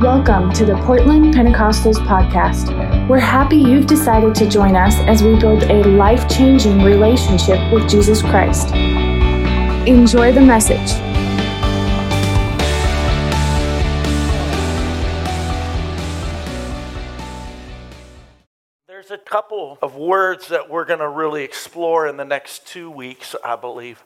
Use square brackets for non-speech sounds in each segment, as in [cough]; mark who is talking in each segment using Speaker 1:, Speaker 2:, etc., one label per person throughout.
Speaker 1: Welcome to the Portland Pentecostals Podcast. We're happy you've decided to join us as we build a life changing relationship with Jesus Christ. Enjoy the message.
Speaker 2: There's a couple of words that we're going to really explore in the next two weeks, I believe,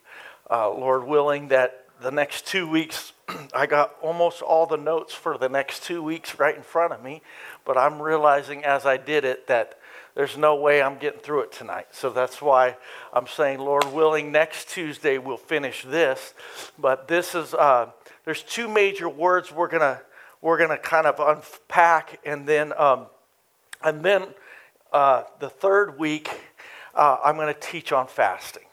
Speaker 2: uh, Lord willing, that the next two weeks, [clears throat] I got almost all the notes for the next two weeks right in front of me, but I'm realizing as I did it that there's no way I'm getting through it tonight. So that's why I'm saying, Lord willing, next Tuesday we'll finish this. But this is, uh, there's two major words we're gonna we're gonna kind of unpack, and then um, and then uh, the third week uh, I'm gonna teach on fasting,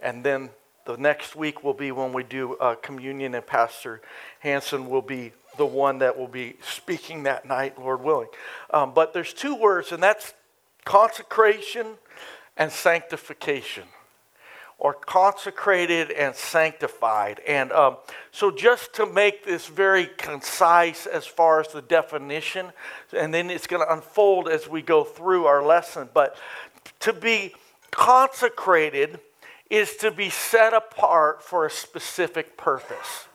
Speaker 2: and then the next week will be when we do uh, communion, and Pastor Hanson will be the one that will be speaking that night, Lord willing. Um, but there's two words, and that's consecration and sanctification, or consecrated and sanctified. And um, so, just to make this very concise as far as the definition, and then it's going to unfold as we go through our lesson, but to be consecrated is to be set apart for a specific purpose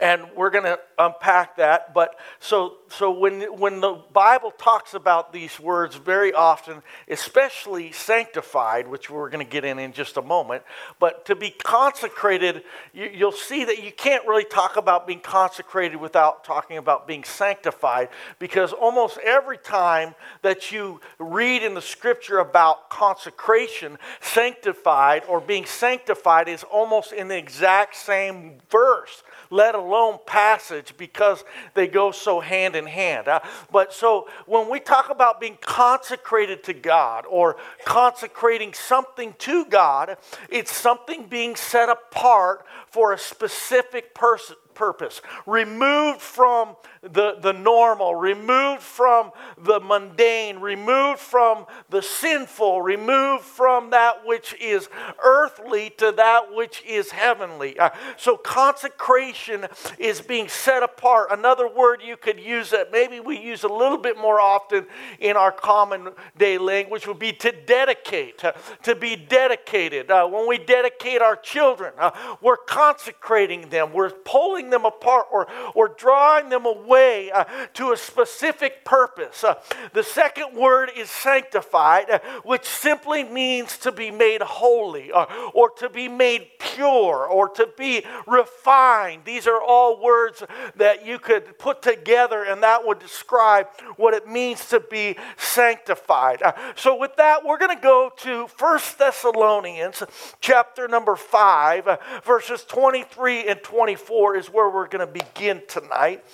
Speaker 2: and we're going to unpack that but so so when when the bible talks about these words very often especially sanctified which we're going to get in in just a moment but to be consecrated you, you'll see that you can't really talk about being consecrated without talking about being sanctified because almost every time that you read in the scripture about consecration sanctified or being sanctified is almost in the exact same verse let alone passage, because they go so hand in hand. Uh, but so when we talk about being consecrated to God or consecrating something to God, it's something being set apart for a specific person purpose, removed from the, the normal, removed from the mundane, removed from the sinful, removed from that which is earthly to that which is heavenly. Uh, so consecration is being set apart. Another word you could use that maybe we use a little bit more often in our common day language would be to dedicate, uh, to be dedicated. Uh, when we dedicate our children, uh, we're consecrating them, we're pulling them apart or, or drawing them away uh, to a specific purpose. Uh, the second word is sanctified, uh, which simply means to be made holy uh, or to be made pure or to be refined. These are all words that you could put together and that would describe what it means to be sanctified. Uh, so with that, we're going to go to First Thessalonians chapter number 5, uh, verses 23 and 24 is where we're going to begin tonight.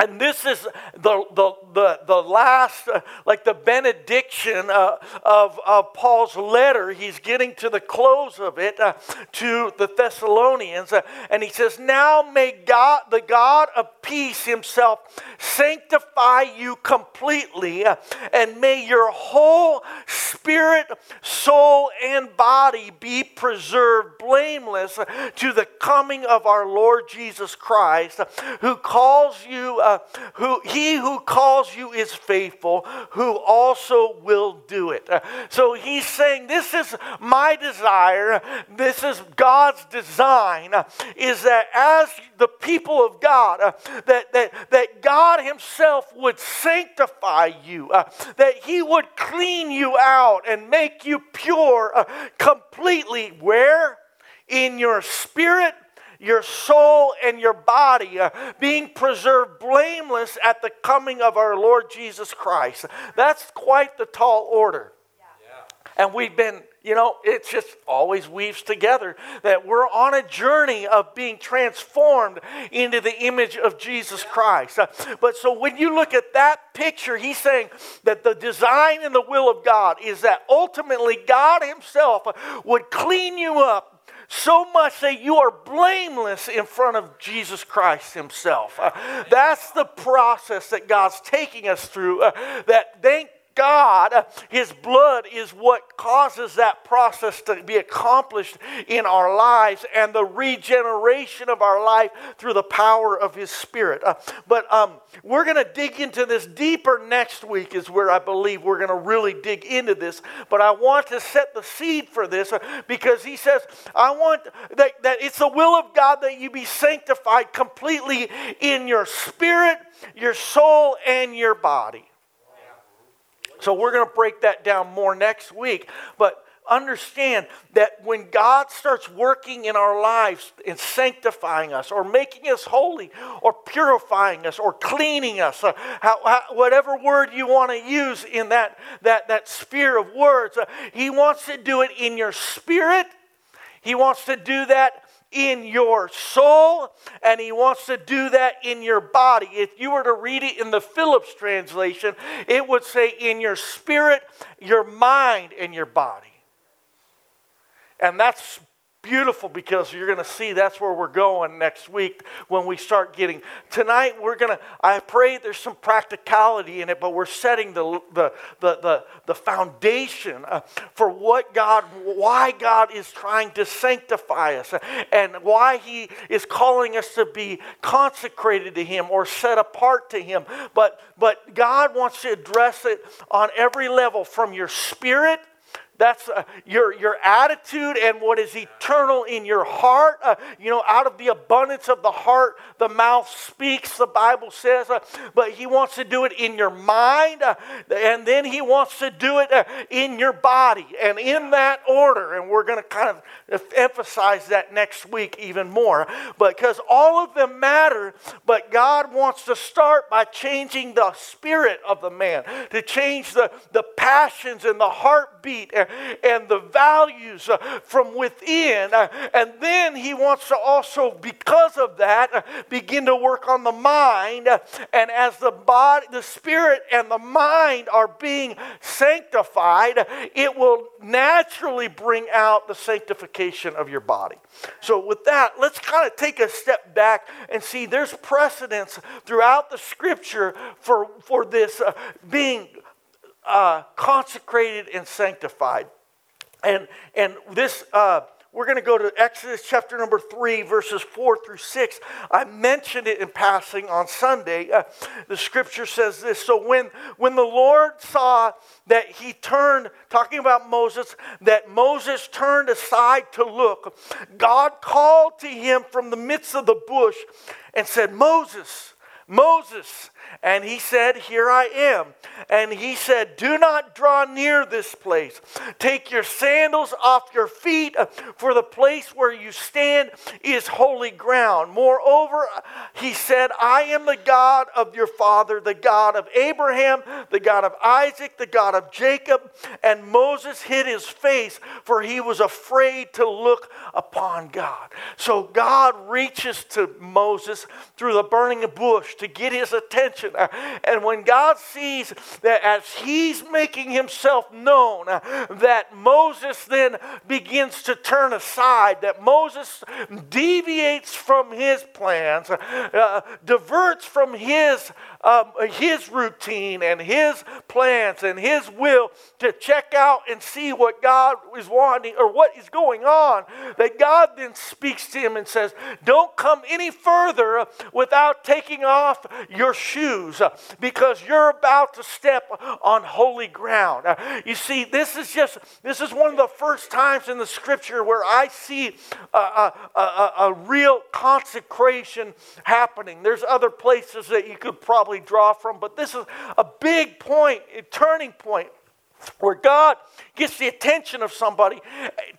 Speaker 2: And this is the, the, the, the last, uh, like the benediction uh, of, of Paul's letter. He's getting to the close of it uh, to the Thessalonians. Uh, and he says, Now may God, the God of peace himself, sanctify you completely, uh, and may your whole spirit, soul, and body be preserved blameless to the coming of our Lord Jesus Christ, who calls you uh, who he who calls you is faithful, who also will do it. Uh, so he's saying, This is my desire, this is God's design, is that as the people of God, uh, that, that, that God Himself would sanctify you, uh, that He would clean you out and make you pure uh, completely. Where? In your spirit your soul and your body uh, being preserved blameless at the coming of our Lord Jesus Christ. That's quite the tall order. Yeah. And we've been, you know, it just always weaves together that we're on a journey of being transformed into the image of Jesus Christ. Uh, but so when you look at that picture, he's saying that the design and the will of God is that ultimately God Himself would clean you up so much that you are blameless in front of Jesus Christ Himself. Uh, that's the process that God's taking us through. Uh, that thank God, His blood is what causes that process to be accomplished in our lives and the regeneration of our life through the power of His Spirit. Uh, but um, we're going to dig into this deeper next week, is where I believe we're going to really dig into this. But I want to set the seed for this uh, because He says, I want that, that it's the will of God that you be sanctified completely in your spirit, your soul, and your body. So we're going to break that down more next week. But understand that when God starts working in our lives and sanctifying us or making us holy or purifying us or cleaning us, uh, how, how, whatever word you want to use in that, that, that sphere of words, uh, He wants to do it in your spirit. He wants to do that in your soul, and he wants to do that in your body. If you were to read it in the Phillips translation, it would say in your spirit, your mind, and your body. And that's beautiful because you're going to see that's where we're going next week when we start getting tonight we're going to i pray there's some practicality in it but we're setting the the the the, the foundation uh, for what god why god is trying to sanctify us and why he is calling us to be consecrated to him or set apart to him. But but god wants to address it on every level from your spirit that's uh, your, your attitude and what is eternal in your heart. Uh, you know, out of the abundance of the heart, the mouth speaks, the Bible says. Uh, but He wants to do it in your mind, uh, and then He wants to do it uh, in your body, and in that order. And we're going to kind of emphasize that next week even more. Because all of them matter, but God wants to start by changing the spirit of the man, to change the, the passions and the heartbeat and the values uh, from within. Uh, and then he wants to also, because of that, uh, begin to work on the mind. And as the body, the spirit, and the mind are being sanctified, it will naturally bring out the sanctification of your body. So, with that, let's kind of take a step back and see there's precedence throughout the scripture for, for this uh, being uh, consecrated and sanctified. And, and this, uh, we're going to go to Exodus chapter number 3, verses 4 through 6. I mentioned it in passing on Sunday. Uh, the scripture says this So when, when the Lord saw that he turned, talking about Moses, that Moses turned aside to look, God called to him from the midst of the bush and said, Moses, Moses. And he said, Here I am. And he said, Do not draw near this place. Take your sandals off your feet, for the place where you stand is holy ground. Moreover, he said, I am the God of your father, the God of Abraham, the God of Isaac, the God of Jacob. And Moses hid his face, for he was afraid to look upon God. So God reaches to Moses through the burning bush to get his attention attention. Uh, and when God sees that as he's making himself known, uh, that Moses then begins to turn aside, that Moses deviates from his plans, uh, diverts from his um, his routine and his plans and his will to check out and see what God is wanting or what is going on, that God then speaks to him and says, Don't come any further without taking off your shoes because you're about to step on holy ground. You see, this is just, this is one of the first times in the scripture where I see a, a, a, a real consecration happening. There's other places that you could probably probably draw from, but this is a big point, a turning point where God gets the attention of somebody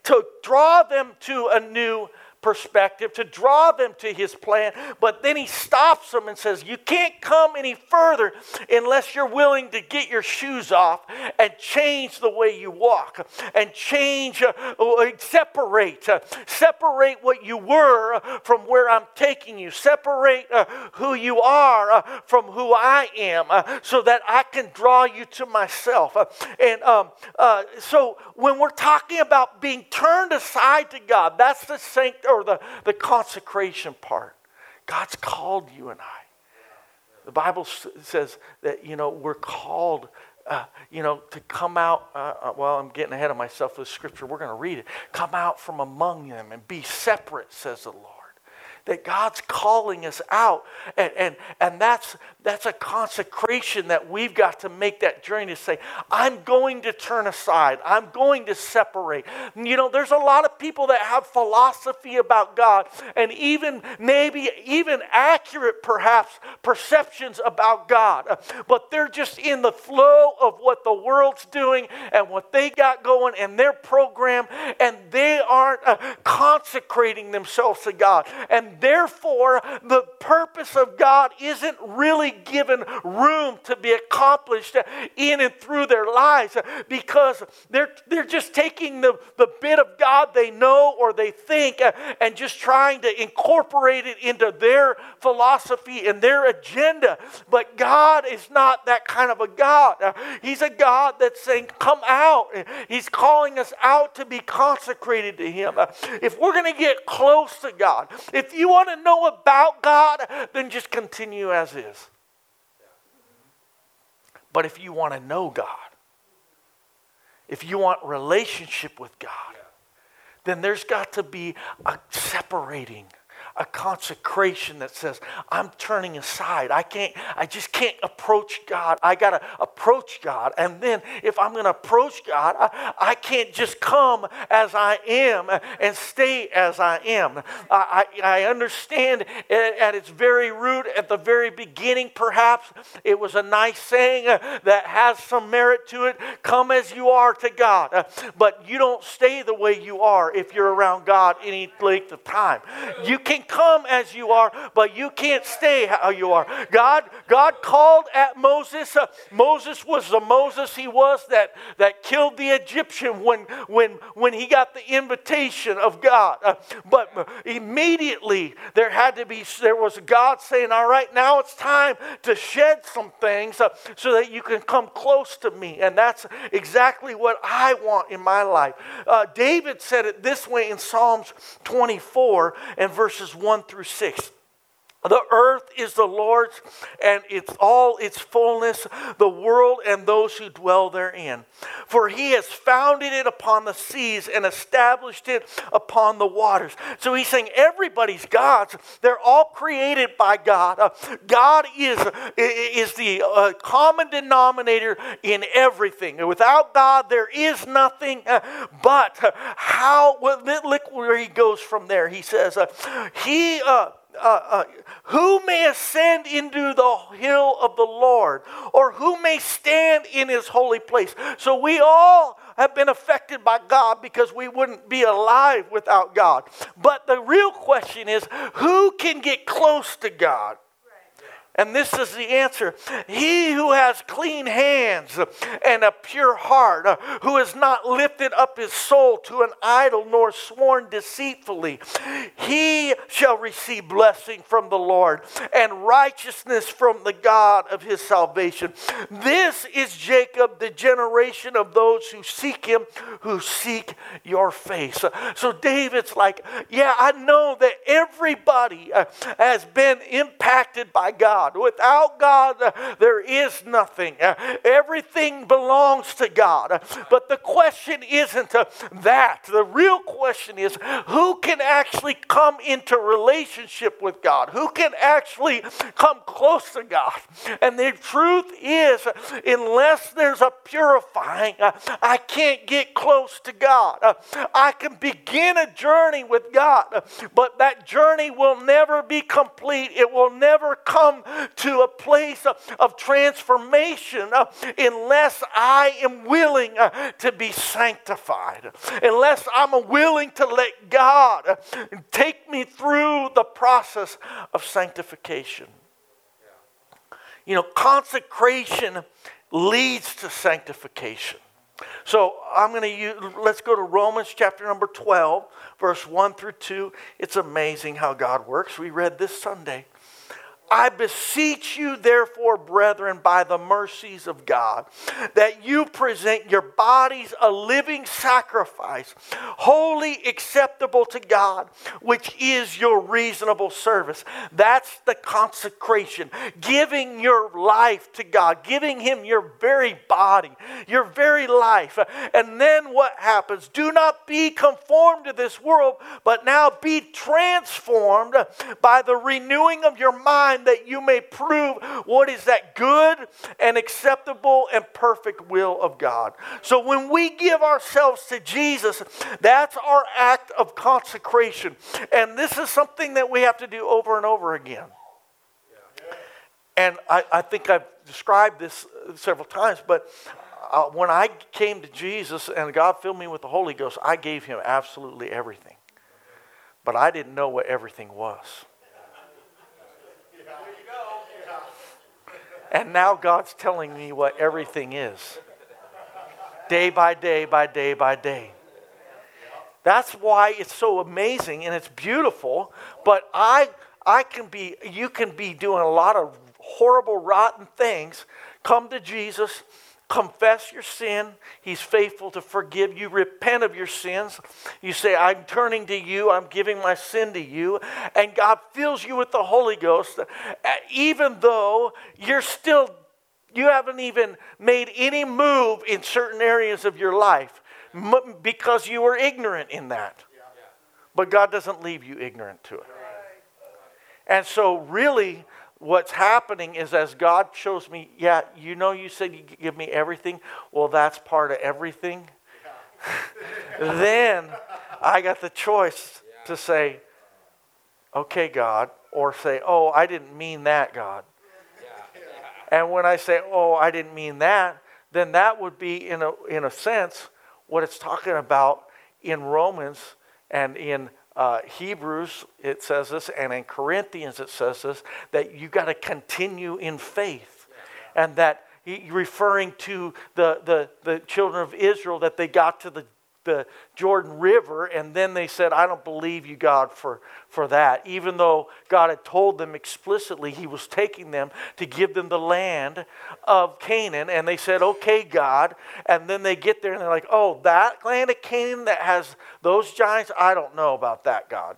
Speaker 2: to draw them to a new perspective to draw them to his plan, but then he stops them and says, You can't come any further unless you're willing to get your shoes off and change the way you walk and change, uh, uh separate, uh, separate what you were from where I'm taking you, separate uh, who you are uh, from who I am uh, so that I can draw you to myself. and um, so when we're talking about being turned aside to God, that's the sanctification or the, the consecration part. God's called you and I. The Bible says that, you know, we're called uh, you know, to come out. Uh, uh well, I'm getting ahead of myself with scripture. We're going to read it. Come out from among them and be separate, says the Lord that God's calling us out. And, and, and that's, that's a consecration that we've got to make that journey to say, I'm going to turn aside. I'm going to separate. You know, there's a lot of people that have philosophy about God and even maybe even accurate perhaps perceptions about God. But they're just in the flow of what the world's doing and what they got going and their program and they aren't uh, consecrating themselves to God. And therefore, the purpose of God isn't really given room to be accomplished in and through their lives because they're, they're just taking the, the bit of God they know or they think and just trying to incorporate it into their philosophy and their agenda. But God is not that kind of a God. He's a God that's saying, Come out. He's calling us out to be consecrated to Him. If we're going to get close to God, if you want to know about God, then just continue as is. But if you want to know God, if you want relationship with God, then there's got to be a separating a consecration that says, I'm turning aside. I can't, I just can't approach God. I got to approach God. And then if I'm going to approach God, I, I can't just come as I am and stay as I am. I, I, I understand at its very root, at the very beginning, perhaps it was a nice saying that has some merit to it come as you are to God. But you don't stay the way you are if you're around God any length of time. You can come as you are, but you can't stay how you are. God, God called at Moses. Uh, Moses was the Moses he was that, that killed the Egyptian when, when, when he got the invitation of God. Uh, but immediately there had to be, there was God saying, All right, now it's time to shed some things uh, so that you can come close to me. And that's exactly what I want in my life. Uh, David said it this way in Psalms 24 and verses 1 through 6. The earth is the Lord's and it's all its fullness, the world and those who dwell therein. For he has founded it upon the seas and established it upon the waters. So he's saying everybody's God's. They're all created by God. Uh, God is, is the uh, common denominator in everything. Without God, there is nothing. Uh, but how, well, look where he goes from there. He says, uh, He uh, uh, who may ascend into the hill of the Lord, or who may stand in his holy place? So we all have been affected by God because we wouldn't be alive without God. But the real question is who can get close to God? And this is the answer He who has clean hands and a pure heart, who has not lifted up his soul to an idol nor sworn deceitfully, he shall receive blessing from the Lord and righteousness from the God of his salvation. This is Jacob, the generation of those who seek him, who seek your face. So David's like, Yeah, I know that everybody uh, has been impacted by God. God. Without God, uh, there is nothing. Uh, everything belongs to God. But the question isn't uh, that. The real question is who can actually come into relationship with God? Who can actually come close to God? And the truth is, unless there's a purifying, I can't get close to God. I can begin a journey with God, but that journey will never be complete. It will never come to a place of transformation uh, unless I am willing uh, to be sanctified, unless I'm willing to let God uh, take me through the process of sanctification. You know, consecration leads to sanctification. So I'm going to use, let's go to Romans chapter number 12, verse 1 through 2. It's amazing how God works. We read this Sunday. I beseech you, therefore, brethren, by the mercies of God, that you present your bodies a living sacrifice, wholly acceptable to God, which is your reasonable service. That's the consecration, giving your life to God, giving Him your very body, your very life. And then what happens? Do not be conformed to this world, but now be transformed by the renewing of your mind that you may prove what is that good and acceptable and perfect will of God. So when we give ourselves to Jesus, that's our act of consecration. And this is something that we have to do over and over again. And I, I think I've described this several times, but uh, when I came to Jesus and God filled me with the Holy Ghost, I gave him absolutely everything. But I didn't know what everything was. And now God's telling me what everything is. Day by day, by day by day. That's why it's so amazing and it's beautiful. But I, I can be, you can be doing a lot of horrible, rotten things. Come to Jesus confess your sin. He's faithful to forgive you. Repent of your sins. You say, I'm turning to you. I'm giving my sin to you. And God fills you with the Holy Ghost, uh, even though you're still, you haven't even made any move in certain areas of your life because you were ignorant in that. But God doesn't leave you ignorant to it. And so, really, what's happening is as God shows me, yeah, you know, you said you give me everything. Well, that's part of everything. [laughs] then I got the choice to say, okay, God, or say, oh, I didn't mean that, God. And when I say, oh, I didn't mean that, then that would be, in a, in a sense, what it's talking about in Romans and in uh, Hebrews, it says this, and in Corinthians, it says this, that you got to continue in faith. And that he, referring to the, the, the children of Israel, that they got to the the Jordan River, and then they said, I don't believe you, God, for, for that. Even though God had told them explicitly He was taking them to give them the land of Canaan, and they said, Okay, God. And then they get there and they're like, Oh, that land of Canaan that has those giants? I don't know about that, God.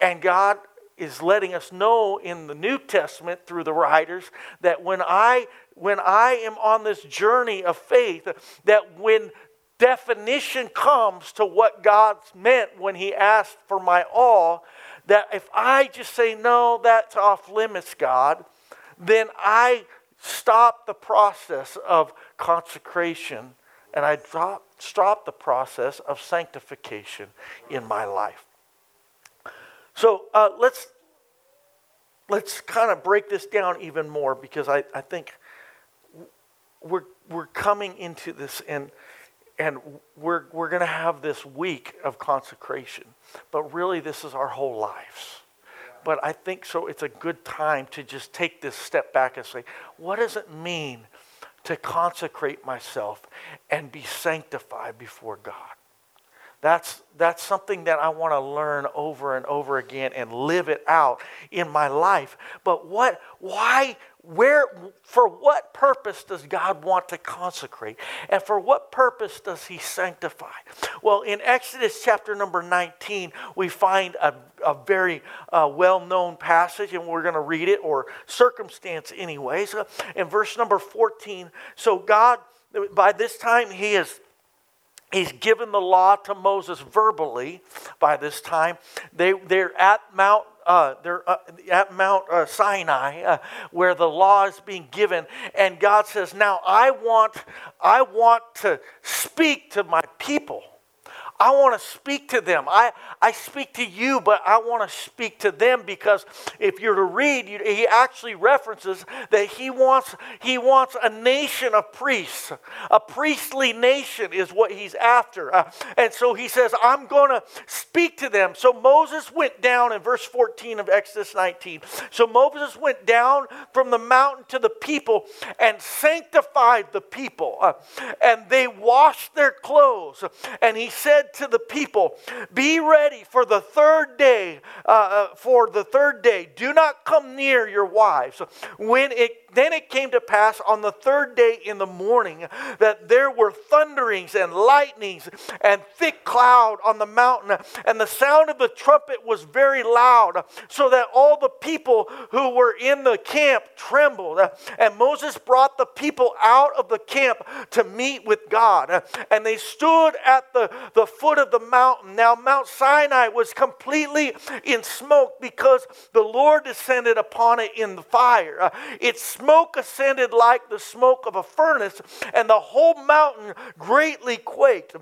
Speaker 2: And God is letting us know in the New Testament through the writers that when I when I am on this journey of faith, that when definition comes to what God meant when He asked for my all, that if I just say, no, that's off limits, God, then I stop the process of consecration and I drop, stop the process of sanctification in my life. So uh, let's let's kind of break this down even more because I, I think we're we're coming into this and and we're, we're going to have this week of consecration. But really, this is our whole lives. But I think so, it's a good time to just take this step back and say, what does it mean to consecrate myself and be sanctified before God? That's, that's something that I want to learn over and over again and live it out in my life. But what, why, where, for what purpose does God want to consecrate? And for what purpose does He sanctify? Well, in Exodus chapter number 19, we find a, a very uh, well known passage, and we're going to read it, or circumstance, anyways. In verse number 14, so God, by this time, He is He's given the law to Moses verbally by this time. They, they're at Mount uh, they're uh, at Mount uh, Sinai uh, where the law is being given, and God says, "Now I want, I want to speak to my people." I want to speak to them. I, I speak to you, but I want to speak to them because if you're to read, you, he actually references that he wants, he wants a nation of priests. A priestly nation is what he's after. Uh, and so he says, I'm going to speak to them. So Moses went down in verse 14 of Exodus 19. So Moses went down from the mountain to the people and sanctified the people. Uh, and they washed their clothes. And he said to the people, Be ready for the third day, uh, uh for the third day. Do not come near your wives. When it then it came to pass on the third day in the morning that there were thunderings and lightnings and thick cloud on the mountain, and the sound of the trumpet was very loud, so that all the people who were in the camp trembled. And Moses brought the people out of the camp to meet with God, and they stood at the, the foot of the mountain. Now, Mount Sinai was completely in smoke because the Lord descended upon it in the fire. Its smoke ascended like the smoke of a furnace, and the whole mountain greatly quaked.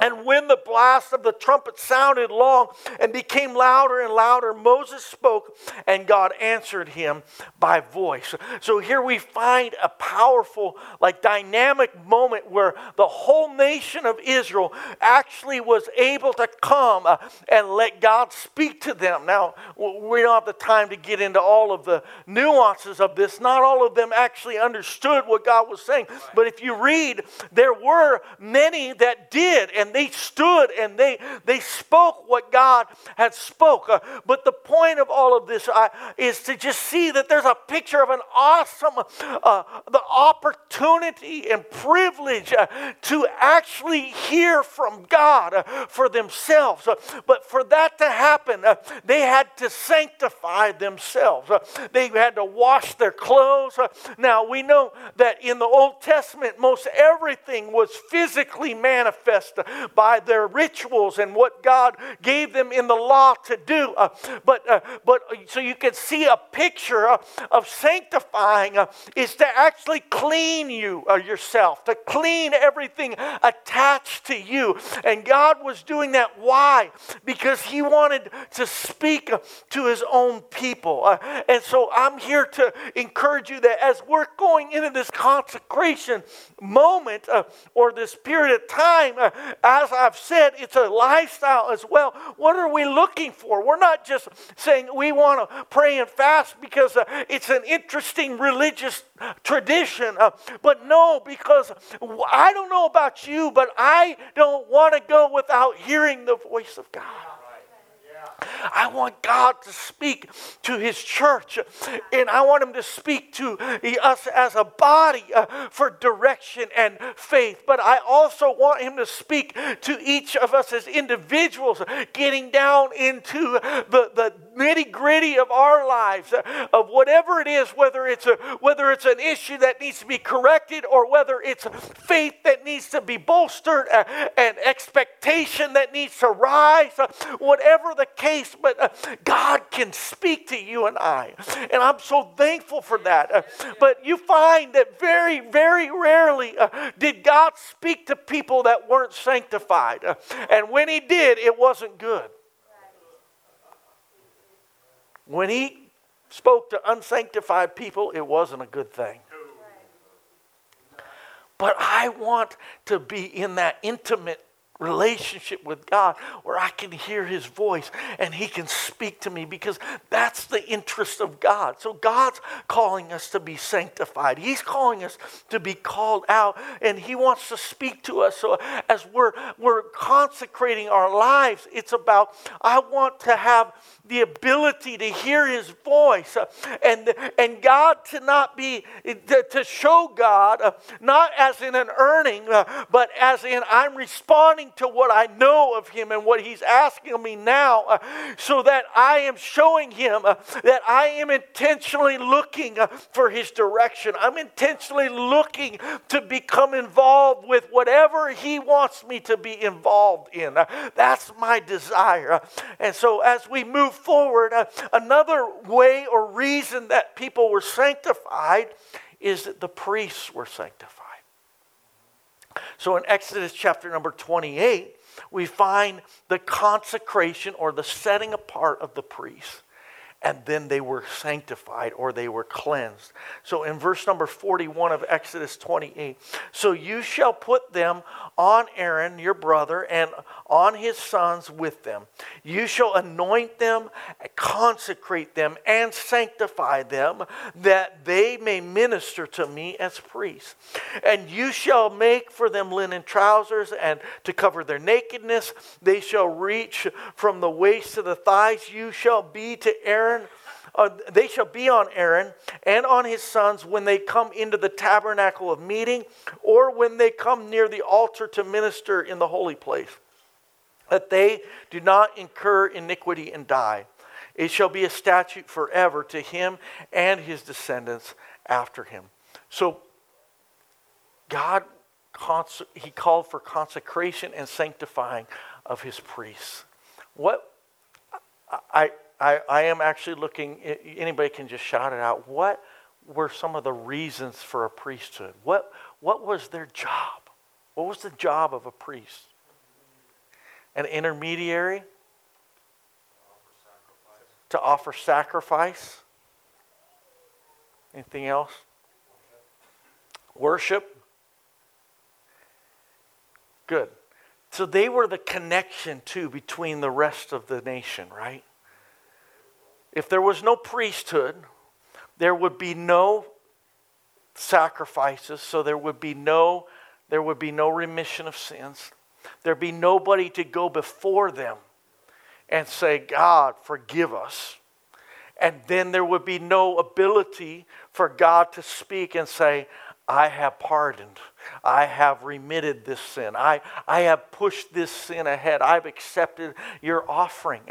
Speaker 2: And when the blast of the trumpet sounded long and became louder and louder, Moses spoke, and God answered him by voice. So here we find a powerful, like dynamic moment where the whole nation of Israel actually was able to come uh, and let God speak to them. Now, we don't have the time to get into all of the nuances of this. Not all of them actually understood what God was saying. But if you read, there were many that did. And and they stood and they, they spoke what God had spoke. Uh, but the point of all of this uh, is to just see that there's a picture of an awesome uh, the opportunity and privilege uh, to actually hear from God uh, for themselves. Uh, but for that to happen, they had to sanctify themselves. they had to wash their clothes. now we know that in the Old Testament, most everything was physically manifest by their rituals and what God gave them in the law to do. Uh, but, uh, but uh, so you can see a picture of, of sanctifying uh, is to actually clean you uh, yourself, to clean everything attached to you. And God was doing that. Why? Because He wanted to speak to His own people. Uh, and so I'm here to encourage you that as we're going into this consecration moment or this period of time, as I've said, it's a lifestyle as well. What are we looking for? We're not just saying we want to pray and fast because uh, it's an interesting religious tradition, uh, but no, because I don't know about you, but I don't want to go without hearing the voice of God. I want God to speak to His church, and I want Him to speak to us as a body uh, for direction and faith. But I also want Him to speak to each of us as individuals, getting down into the, the nitty gritty of our lives, uh, of whatever it is, whether it's, a, whether it's an issue that needs to be corrected or whether it's faith that needs to be bolstered, uh, and expectation that needs to rise, uh, whatever the case, but uh, God can speak to you and I. And I'm so thankful for that. Uh, but you find that very, very rarely uh, did God speak to people that weren't sanctified. and when He did, it wasn't good. When he spoke to unsanctified people, it wasn't a good thing. But I want to be in that intimate relationship with God where I can hear his voice and he can speak to me because that's the interest of God. So God's calling us to be sanctified. He's calling us to be called out and he wants to speak to us. So as we're we're consecrating our lives, it's about I want to have the ability to hear his voice and, and God to not be, to, to show God, not as in an earning, but as in I'm responding to what I know of him and what he's asking of me now, uh, so that I am showing him uh, that I am intentionally looking uh, for his direction. I'm intentionally looking to become involved with whatever he wants me to be involved in. that's my desire. and so as we move forward, uh, another way or reason that people were sanctified is that the priests were sanctified. So in Exodus chapter number 28, we find the consecration or the setting apart of the priests. And then they were sanctified or they were cleansed. So in verse number 41 of Exodus 28, so you shall put them on Aaron, your brother, and on his sons with them. You shall anoint them, consecrate them, and sanctify them, that they may minister to me as priests. And you shall make for them linen trousers and to cover their nakedness. They shall reach from the waist to the thighs. You shall be to Aaron uh, they shall be on Aaron and on his sons when they come into the tabernacle of meeting or when they come near the altar to minister in the holy place, that they do not incur iniquity and die. It shall be a statute forever to him and his descendants after him. So, God, he called for consecration and sanctifying of his priests. What I, I, I am actually looking, anybody can just shout it out. What were some of the reasons for a priesthood? What, what was their job? What was the job of a priest? An intermediary? To offer sacrifice? Anything else? Worship? Good. So they were the connection, too, between the rest of the nation, right? If there was no priesthood, there would be no sacrifices, so there would be no there would be no remission of sins. There'd be nobody to go before them and say, God, forgive us. And then there would be no ability for God to speak and say, I have pardoned. I have remitted this sin. I, I have pushed this sin ahead. I've accepted your offering.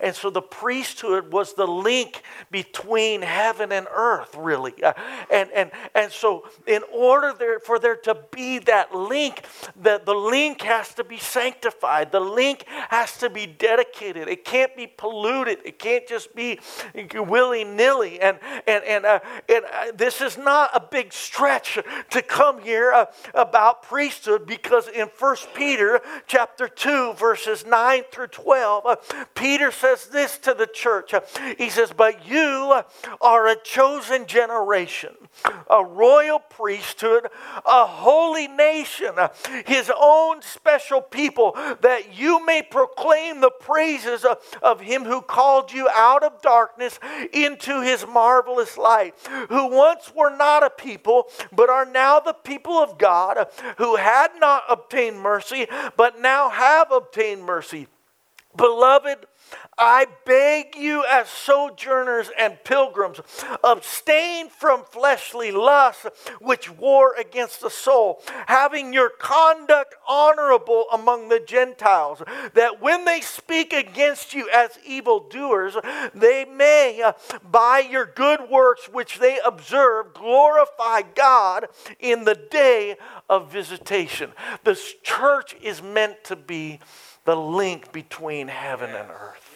Speaker 2: And so the priesthood was the link between heaven and earth, really. And, and, and so, in order there, for there to be that link, the, the link has to be sanctified. The link has to be dedicated. It can't be polluted. It can't just be willy nilly. And, and, and, uh, and uh, this is not a big stretch to come here. Uh, about priesthood because in 1 Peter chapter 2 verses 9 through 12 uh, Peter says this to the church. He says, "But you are a chosen generation, a royal priesthood, a holy nation, his own special people that you may proclaim the praises of, of him who called you out of darkness into his marvelous light, who once were not a people but are now the people of God." God who had not obtained mercy, but now have obtained mercy. Beloved, I beg you, as sojourners and pilgrims, abstain from fleshly lusts which war against the soul, having your conduct honorable among the Gentiles, that when they speak against you as evildoers, they may, by your good works which they observe, glorify God in the day of visitation. This church is meant to be the link between heaven and earth.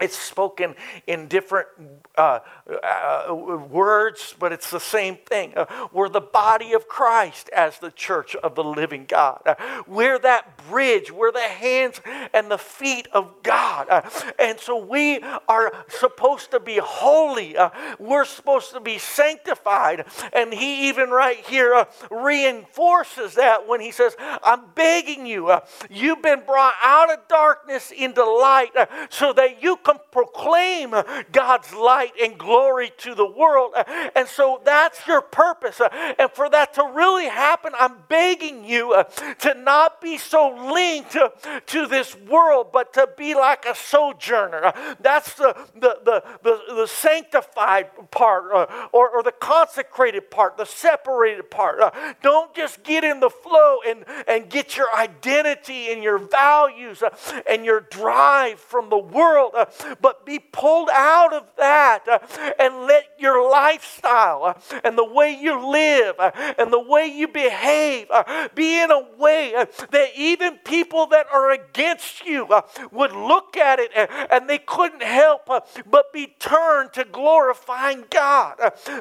Speaker 2: It's spoken in different uh, uh, words, but it's the same thing. Uh, we're the body of Christ as the church of the living God. Uh, we're that bridge, we're the hands and the feet of God. Uh, and so we are supposed to be holy, uh, we're supposed to be sanctified. And he, even right here, reinforces that when he says, I'm begging you, you've been brought out of darkness into light so that you can proclaim God's light and glory to the world. And so that's your purpose. And for that to really happen, I'm begging you uh, to not be so linked to this world, but to be like a sojourner. That's the, the, the, the, the sanctified part uh, or, or the consecrated part, the separated part. Uh, don't just get in the flow and, and get your identity and your values and your drive from the world, but be pulled out of that uh, and let your lifestyle uh, and the way you live uh, and the way you behave be in a way that even people that are against you would look at it and, and they couldn't help but be turned to glorifying God.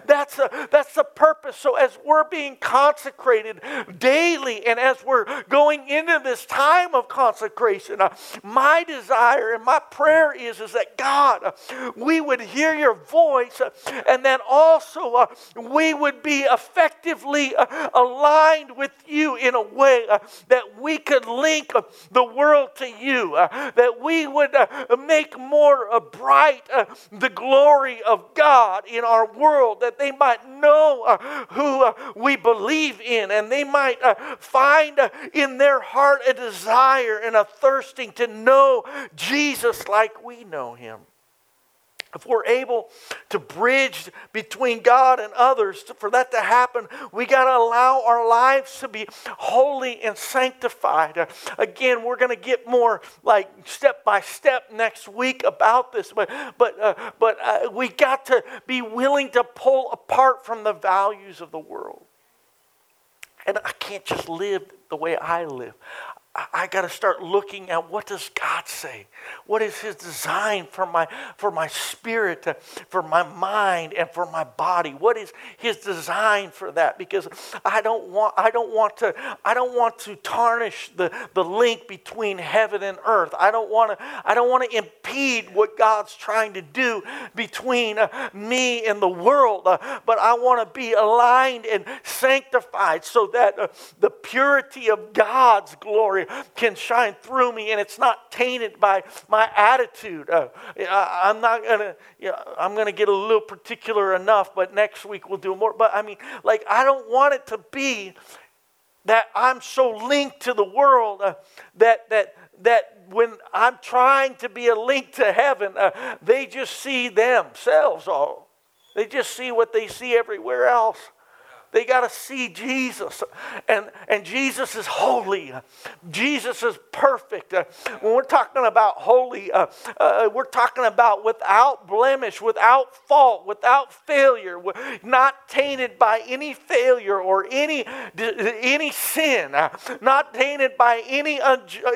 Speaker 2: That's, a, that's the purpose. So, as we're being consecrated daily and as we're going into this time of consecration, my desire and my prayer is, is that God, we would hear your voice and that also uh, we would be effectively uh, aligned with you in a way uh, that we could link the world to you, uh, that we would uh, make more uh, bright the glory of God in our world, that they might know who we believe in, and they might find in their heart a desire and a thirsting to know Jesus like we know him if we're able to bridge between God and others, for that to happen, we got to allow our lives to be holy and sanctified. Again, we're going to get more like step by step next week about this, but but uh, but uh, we got to be willing to pull apart from the values of the world. And I can't just live the way I live. I got to start looking at what does God say? What is his design for my for my spirit, uh, for my mind and for my body? What is his design for that? Because I don't want I don't want to I don't want to tarnish the, the link between heaven and earth. I don't want to I don't want to impede what God's trying to do between uh, me and the world, uh, but I want to be aligned and sanctified so that the purity of God's glory glory can shine through me and it's not tainted by my attitude. Uh, I, am not to, you know, I'm to get a little particular enough, but next week we'll do more. But I mean, like, I don't want it to be that I'm so linked to the world uh, that, that, that when I'm trying to be a link to heaven, uh, they just see themselves all. They just see what they see everywhere else. They got to see Jesus. And, and Jesus is holy. Jesus is perfect. Uh, when we're talking about holy, uh, uh, we're talking about without blemish, without fault, without failure, not tainted by any failure or any, any sin, uh, not tainted by any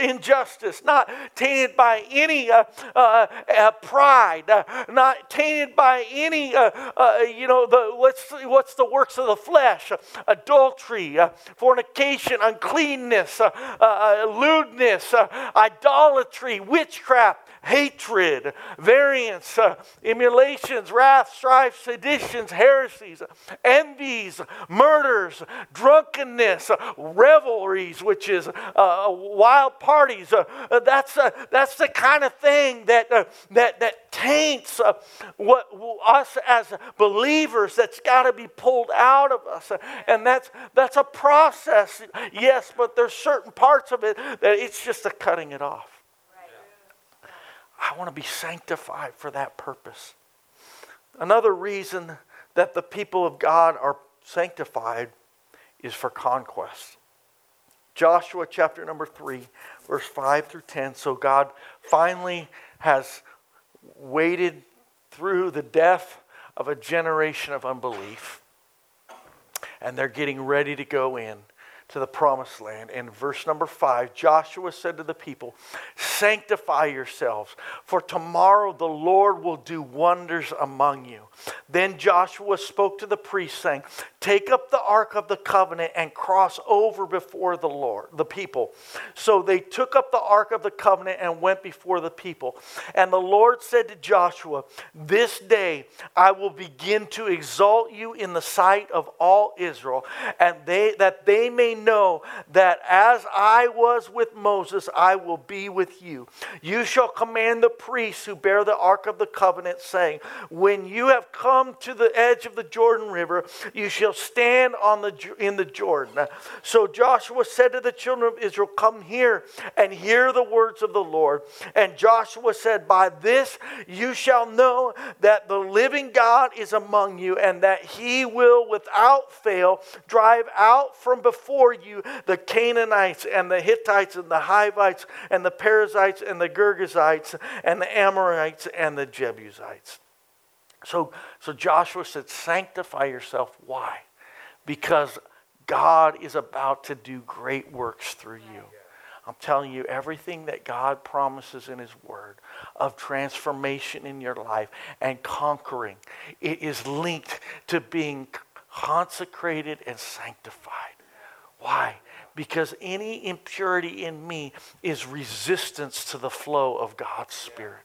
Speaker 2: injustice, not tainted by any uh, uh, pride, not tainted by any, you know, the, what's, what's the works of the flesh flesh, adultery, uh, fornication, uncleanness, uh, uh, lewdness, idolatry, witchcraft, hatred, variance, uh, emulations, wrath, strife, seditions, heresies, envies, murders, drunkenness, revelries, which is uh, wild parties. Uh, that's, that's the kind of thing that, that, that taints what us as believers that's got to be pulled out of us. And that's, that's a process, yes, but there's certain parts of it that it's just a cutting it off. I want to be sanctified for that purpose. Another reason that the people of God are sanctified is for conquest. Joshua chapter number 3, verse 5 through 10. So God finally has waited through the death of a generation of unbelief and they're getting ready to go in to the promised land. In verse number five, Joshua said to the people, Sanctify yourselves, for tomorrow the Lord will do wonders among you. Then Joshua spoke to the priests, saying, Take up the ark of the covenant and cross over before the Lord, the people. So they took up the ark of the covenant and went before the people. And the Lord said to Joshua, This day I will begin to exalt you in the sight of all Israel, and they that they may know that as I was with Moses, I will be with you. You shall command the priests who bear the ark of the covenant, saying, When you have come to the edge of the Jordan River, you shall stand on the, in the Jordan. So Joshua said to the children of Israel, Come here and hear the words of the Lord. And Joshua said, By this you shall know that the living God is among you, and that he will without fail drive out from before you the Canaanites and the Hittites and the Hivites and the Perizzites and the Girgashites and the Amorites and the Jebusites. So, so Joshua said, Sanctify yourself. Why? Because God is about to do great works through you. I'm telling you, everything that God promises in His Word of transformation in your life and conquering, it is linked to being consecrated and sanctified. Why? Because any impurity in me is resistance to the flow of God's Spirit.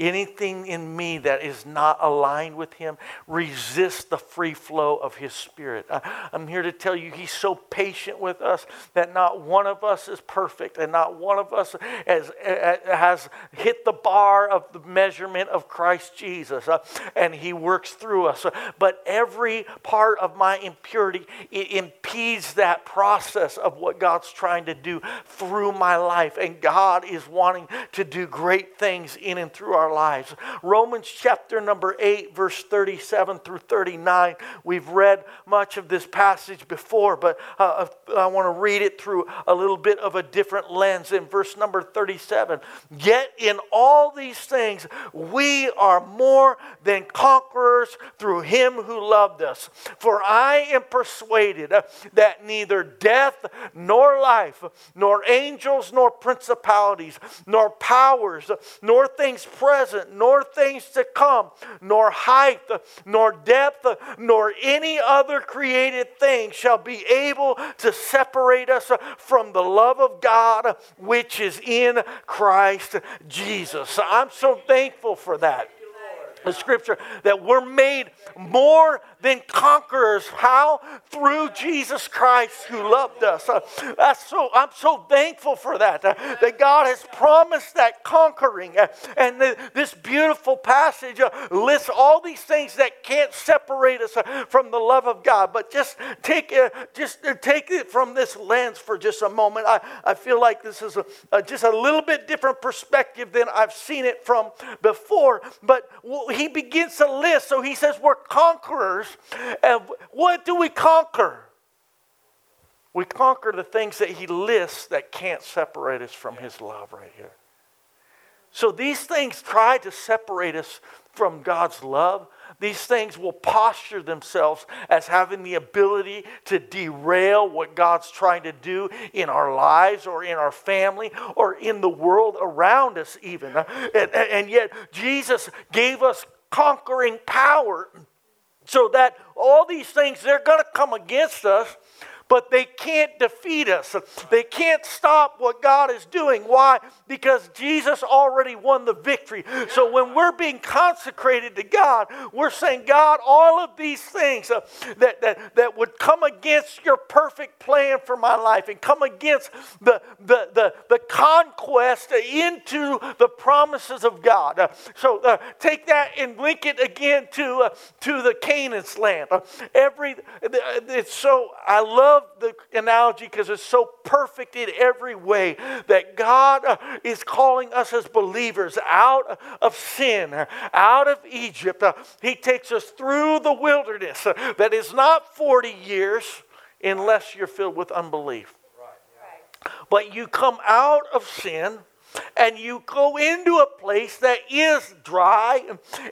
Speaker 2: Anything in me that is not aligned with Him resists the free flow of His Spirit. I, am here to tell you, He's so patient with us that not one of us is perfect and not one of us has, has hit the bar of the measurement of Christ Jesus. Uh, and He works through us. But every part of my impurity, it impedes that process of what God's trying to do through my life. And God is wanting to do great things in and through our our lives. Romans chapter number 8, verse 37 through 39. We've read much of this passage before, but uh, I want to read it through a little bit of a different lens. In verse number 37, yet in all these things we are more than conquerors through him who loved us. For I am persuaded that neither death nor life, nor angels nor principalities, nor powers, nor things present present, nor things to come, nor height, nor depth, nor any other created thing shall be able to separate us from the love of God which is in Christ Jesus. I'm so thankful for that the scripture that we're made more than conquerors. How? Through Jesus Christ who loved us. Uh, that's so, I'm so thankful for that. Uh, that God has promised that conquering. Uh, and the, this beautiful passage uh, lists all these things that can't separate us uh, from the love of God. But just take, uh, just take it from this lens for just a moment. I, I feel like this is a, a, just a little bit different perspective than I've seen it from before. But he begins to list. So he says, We're conquerors. And what do we conquer? We conquer the things that he lists that can't separate us from his love right here. So these things try to separate us from God's love. These things will posture themselves as having the ability to derail what God's trying to do in our lives or in our family or in the world around us, even. And, and yet, Jesus gave us conquering power so that all these things, they're going to come against us but they can't defeat us. They can't stop what God is doing. Why? Because Jesus already won the victory. So when we're being consecrated to God, we're saying, God, all of these things uh, that, that, that would come against your perfect plan for my life and come against the, the, the, the conquest into the promises of God. Uh, so uh, take that and link it again to, uh, to the Canaan's land. Uh, every, it's so, I love love the analogy because it's so perfect in every way that God uh, is calling us as believers out of sin, out of Egypt. Uh, he takes us through the wilderness that is not 40 years unless you're filled with unbelief. But you come out of sin and you go into a place that is dry,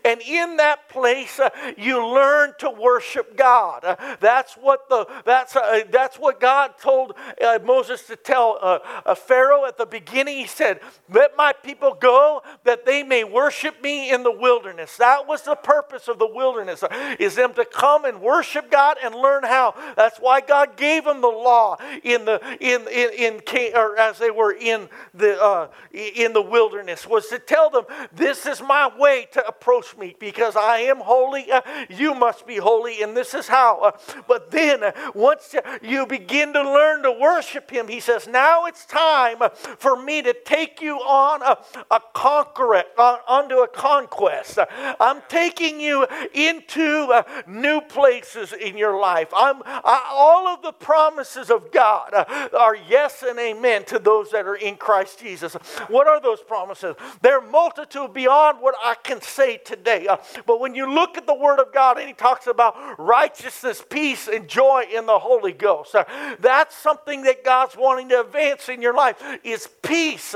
Speaker 2: and in that place uh, you learn to worship God. Uh, that's what the that's uh, that's what God told uh, Moses to tell uh, Pharaoh at the beginning. He said, "Let my people go, that they may worship me in the wilderness." That was the purpose of the wilderness: uh, is them to come and worship God and learn how. That's why God gave them the law in the in in, in or as they were in the in the wilderness was to tell them, This is my way to approach me because I am holy. Uh, you must be holy, and this is how. Uh, but then, uh, once you begin to learn to worship Him, He says, Now it's time for me to take you on a, a conquer on, onto a conquest. I'm taking you into uh, new places in your life. I'm, I, all of the promises of God uh, are yes and amen to those that are in Christ Jesus. What are those promises? They're multitude beyond what I can say today. Uh, but when you look at the Word of God and He talks about righteousness, peace, and joy in the Holy Ghost, uh, that's something that God's wanting to advance in your life is peace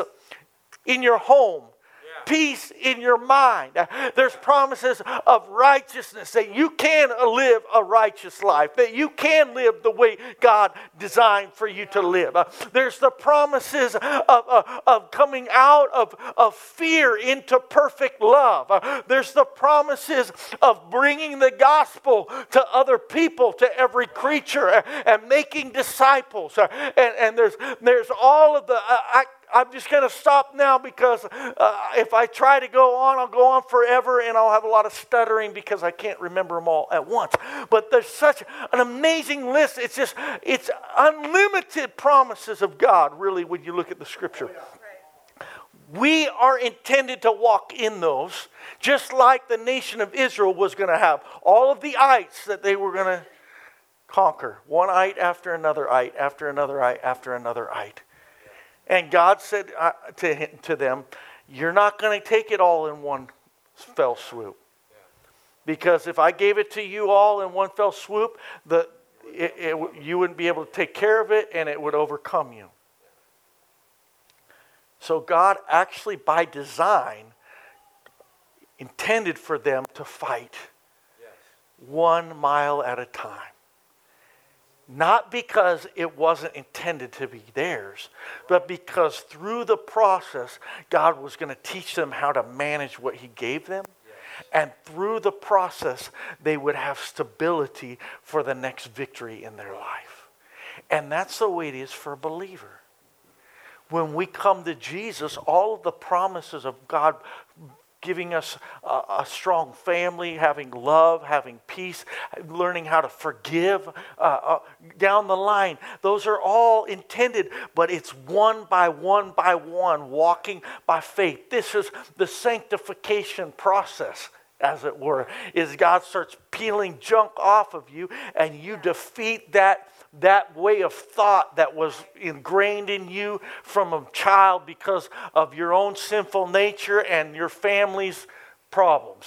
Speaker 2: in your home peace in your mind. There's promises of righteousness that you can live a righteous life, that you can live the way God designed for you to live. There's the promises of, of, of coming out of, of fear into perfect love. There's the promises of bringing the gospel to other people, to every creature, and making disciples. And, and there's, there's all of the. I'm just going to stop now because uh, if I try to go on, I'll go on forever and I'll have a lot of stuttering because I can't remember them all at once. But there's such an amazing list. It's just, it's unlimited promises of God, really, when you look at the scripture. We are intended to walk in those, just like the nation of Israel was going to have all of the ites that they were going to conquer one ite after another ite, after another ite, after another ite. And God said uh, to, to them, You're not going to take it all in one fell swoop. Because if I gave it to you all in one fell swoop, the, it, it, you wouldn't be able to take care of it and it would overcome you. So, God actually, by design, intended for them to fight one mile at a time not because it wasn't intended to be theirs, but because through the process, God was going to teach them how to manage what He gave them. And through the process, they would have stability for the next victory in their life. And that's the way it is for a believer. When we come to Jesus, all of the promises of God giving us a, a, strong family, having love, having peace, learning how to forgive uh, uh, down the line. Those are all intended, but it's one by one by one, walking by faith. This is the sanctification process. As it were, is God starts peeling junk off of you and you defeat that that way of thought that was ingrained in you from a child because of your own sinful nature and your family's problems.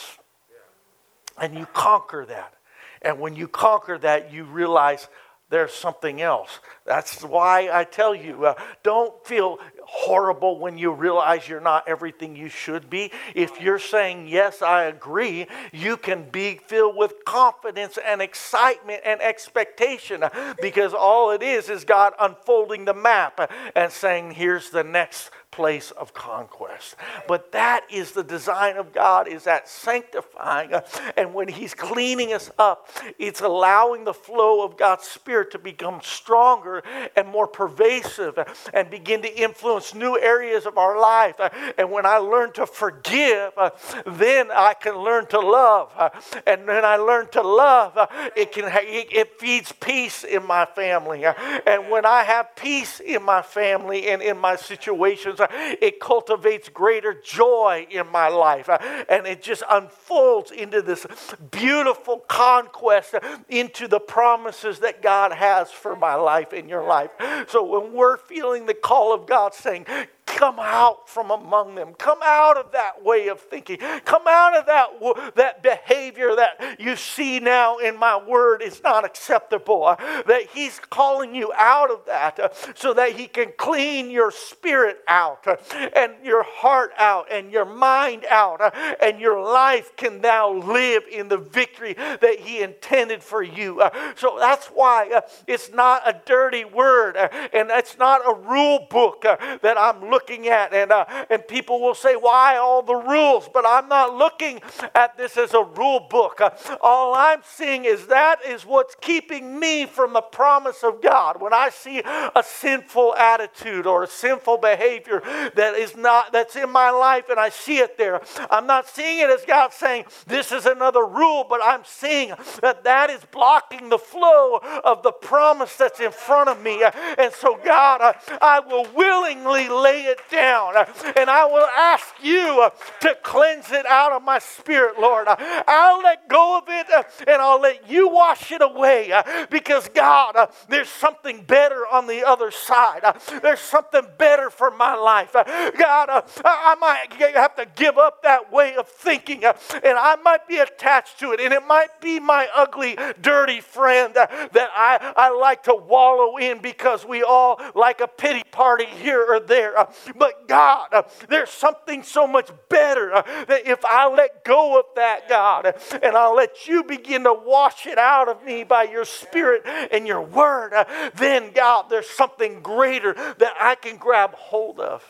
Speaker 2: And you conquer that. And when you conquer that, you realize there's something else. That's why I tell you uh, don't feel horrible when you realize you're not everything you should be. If you're saying, Yes, I agree, you can be filled with confidence and excitement and expectation because all it is is God unfolding the map and saying, Here's the next place of conquest. But that is the design of God is that sanctifying and when he's cleaning us up, it's allowing the flow of God's spirit to become stronger and more pervasive and begin to influence new areas of our life. Uh, and when I learn to forgive, uh, then I can learn to love. Uh, and when I learn to love, it can it feeds peace in my family. And when I have peace in my family and in my situations, it cultivates greater joy in my life. And it just unfolds into this beautiful conquest into the promises that God has for my life in your life. So when we're feeling the call of God saying, Come out from among them. Come out of that way of thinking. Come out of that, that behavior that you see now in my word is not acceptable. Uh, that He's calling you out of that uh, so that He can clean your spirit out uh, and your heart out and your mind out and your life can now live in the victory that He intended for you. So that's why it's not a dirty word and it's not a rule book that I'm looking at. And, uh, and people will say, Why all the rules? But I'm not looking at this as a rule book. Uh, all I'm seeing is that is what's keeping me from the promise of God. When I see a sinful attitude or a sinful behavior that is not, that's in my life and I see it there, I'm not seeing it as God saying, This is another rule, but I'm seeing that that is blocking the flow of the promise that's in front of me. And so, God, I, I will willingly lay it down. Uh, and I will ask you uh, to cleanse it out of my spirit, Lord. Uh, I'll let go of it and I'll let you wash it away because, God, there's something better on the other side. There's something better for my life. God, I might have to give up that way of thinking and I might be attached to it. And it might be my ugly, dirty friend that I, I like to wallow in because we all like a pity party here or there. But God, uh, there's something so much better uh, that if I let go of that, God, and I'll let you begin to wash it out of me by your Spirit and your Word, uh, then, God, there's something greater that I can grab hold of.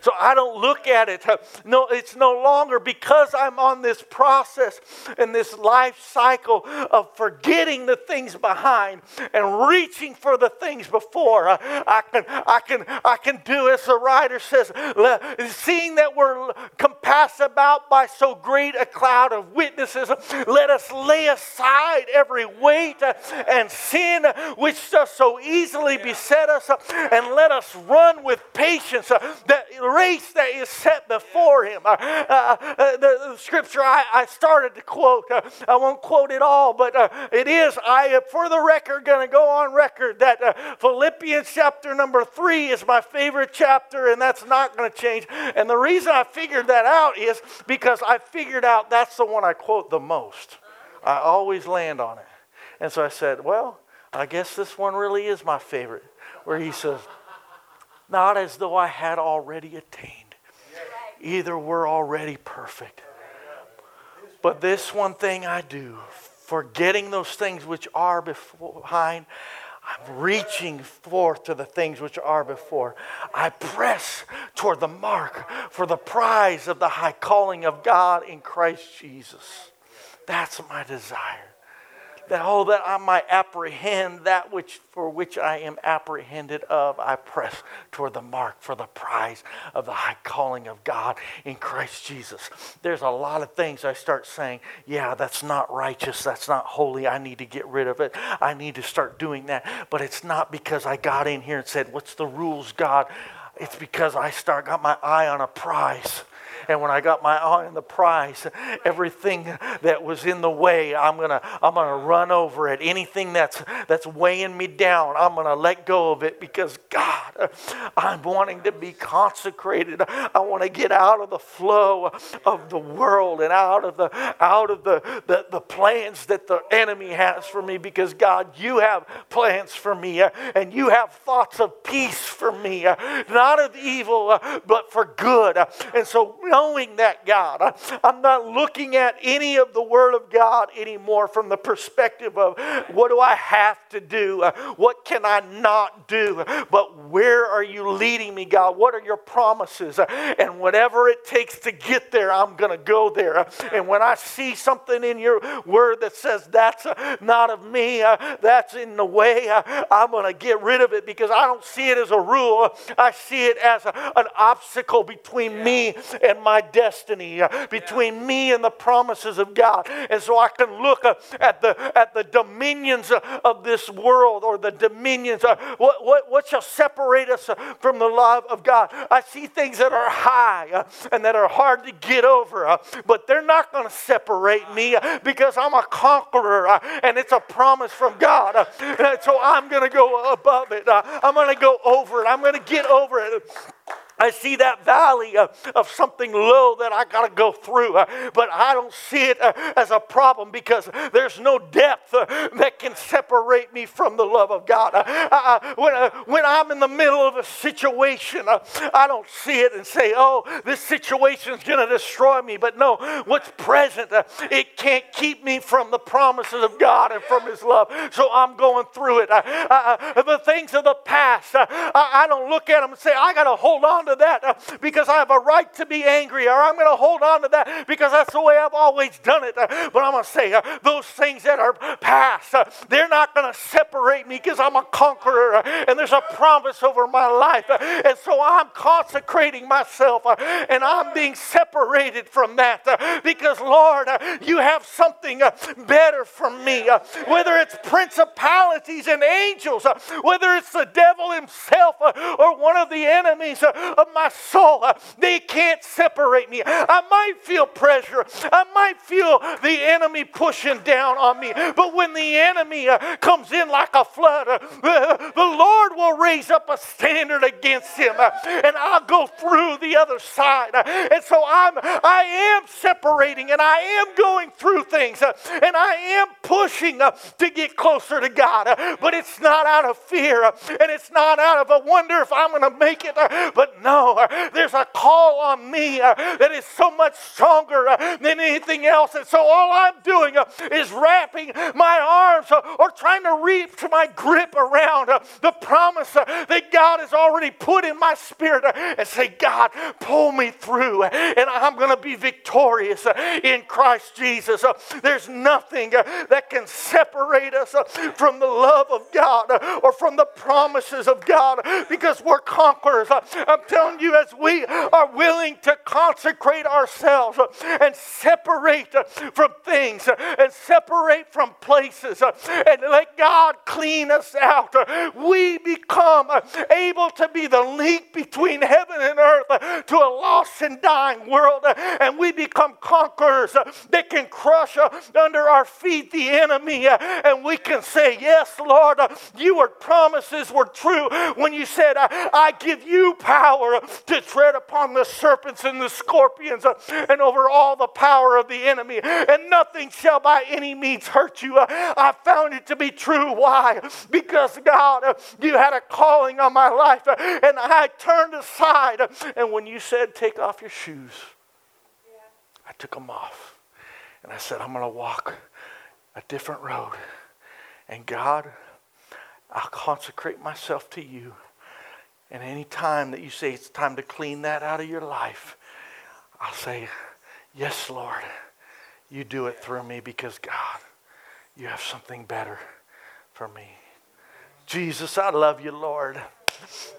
Speaker 2: So I don't look at it. No, it's no longer because I'm on this process and this life cycle of forgetting the things behind and reaching for the things before. I can, I can, I can do as the writer says, seeing that we're compassed about by so great a cloud of witnesses, let us lay aside every weight uh, and sin which does so easily beset us, uh, and let us run with patience uh, that race that is set before him. Uh, uh, uh, the, the, scripture I, I, started to quote, uh, I won't quote it all, but uh, it is, I am for the record going to go on record that Philippians chapter number three is my favorite chapter, and that's not going to change. And the reason I figured that out is because I figured out that's the one I quote the most. I always land on it. And so I said, well, I guess this one really is my favorite, where he says, not as though I had already attained. Either we're already perfect. But this one thing I do, forgetting those things which are behind, I'm reaching forth to the things which are before. I press toward the mark for the prize of the high calling of God in Christ Jesus. That's my desire that oh that I might apprehend that which for which I am apprehended of I press toward the mark for the prize of the high calling of God in Christ Jesus. There's a lot of things I start saying, yeah, that's not righteous, that's not holy. I need to get rid of it. I need to start doing that. But it's not because I got in here and said, "What's the rules, God?" It's because I start got my eye on a prize and when I got my eye on the prize, everything that was in the way, I'm gonna I'm gonna run over it. Anything that's that's weighing me down, I'm gonna let go of it because God, I'm wanting to be consecrated. I want to get out of the flow of the world and out of the out of the, the, the plans that the enemy has for me because God, you have plans for me and you have thoughts of peace for me, not of evil, but for good. And so knowing that, God. I'm not looking at any of the Word of God anymore from the perspective of what do I have to do? Uh, what can I not do? But where are you leading me, God? What are your promises? Uh, and whatever it takes to get there, I'm going to go there. Uh, and when I see something in your Word that says that's not of me, that's in the way, I'm going to get rid of it because I don't see it as a rule. I see it as an obstacle between me and my destiny, uh, between me and the promises of God. And so I can look uh, at, the, at the dominions uh, of this world or the dominions. Uh, what, what, what shall separate us uh, from the love of God? I see things that are high uh, and that are hard to get over, but they're not going to separate me because I'm a conqueror and it's a promise from God. So I'm going to go above it. I'm going to go over it. I'm going to get over it. I see that valley of, of something low that I got to go through, uh, but I don't see it uh, as a problem because there's no depth uh, that can separate me from the love of God. Uh, uh, uh, when, when I'm in the middle of a situation, I don't see it and say, oh, this situation is going to destroy me. But no, what's present, it can't keep me from the promises of God and from His love. So I'm going through it. the things of the past, I, I don't look at them and say, I got to hold on to that uh, because I have a right to be angry, or I'm going to hold on to that because that's the way I've always done it. Uh, but I'm going to say uh, those things that are past, uh, they're not going to separate me because I'm a conqueror uh, and there's a promise over my life. Uh, and so I'm consecrating myself and I'm being separated from that because, Lord, you have something better for me. Whether it's principalities and angels, whether it's the devil himself or one of the enemies of my soul. They can't separate me. I might feel pressure. I might feel the enemy pushing down on me. But when the enemy uh, comes in like a flood, uh, the Lord will raise up a standard against him, uh, and I'll go through the other side. And so I'm, I am separating, and I am going through things, and I am pushing to get closer to God. But it's not out of fear, and it's not out of a wonder if I'm going to make it. But no, there's a call on me uh, that is so much stronger uh, than anything else. And so all I'm doing uh, is wrapping my arms or trying to reach my grip around the promise that God has already put in my spirit and say, God, pull me through, and I'm going to be victorious in Christ Jesus. There's nothing that can separate us from the love of God or from the promises of God because we're conquerors. I'm telling you, as we are willing to consecrate ourselves and separate from things and separate from places and let God clean us out, we become able to be the link between heaven and earth to a lost and dying world, and we become conquerors that can crush under our feet the enemy, and we can say, Yes, Lord, your promises were true when you said, I give you power to tread upon the serpents and the scorpions uh, and over all the power of the enemy, and nothing shall by any means hurt you. Uh, I found it to be true. Why? Because God, uh, you had a calling on my life, and I turned aside. And when you said, Take off your shoes, I took them off. And I said, I'm going to walk a different road. And God, I'll consecrate myself to you. And any time that you say it's time to clean that out of your life, I'll say, Yes, Lord, you do it through me because God, you have something better for me. Jesus, I love you, Lord.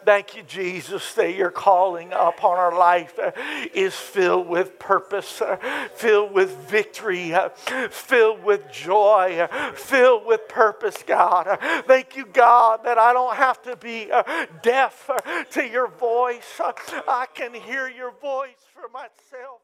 Speaker 2: Thank you, Jesus, that your calling upon our life is filled with purpose, filled with victory, filled with joy, filled with purpose, God. Thank you, God, that I don't have to be uh, deaf to your voice. I can hear your voice for myself.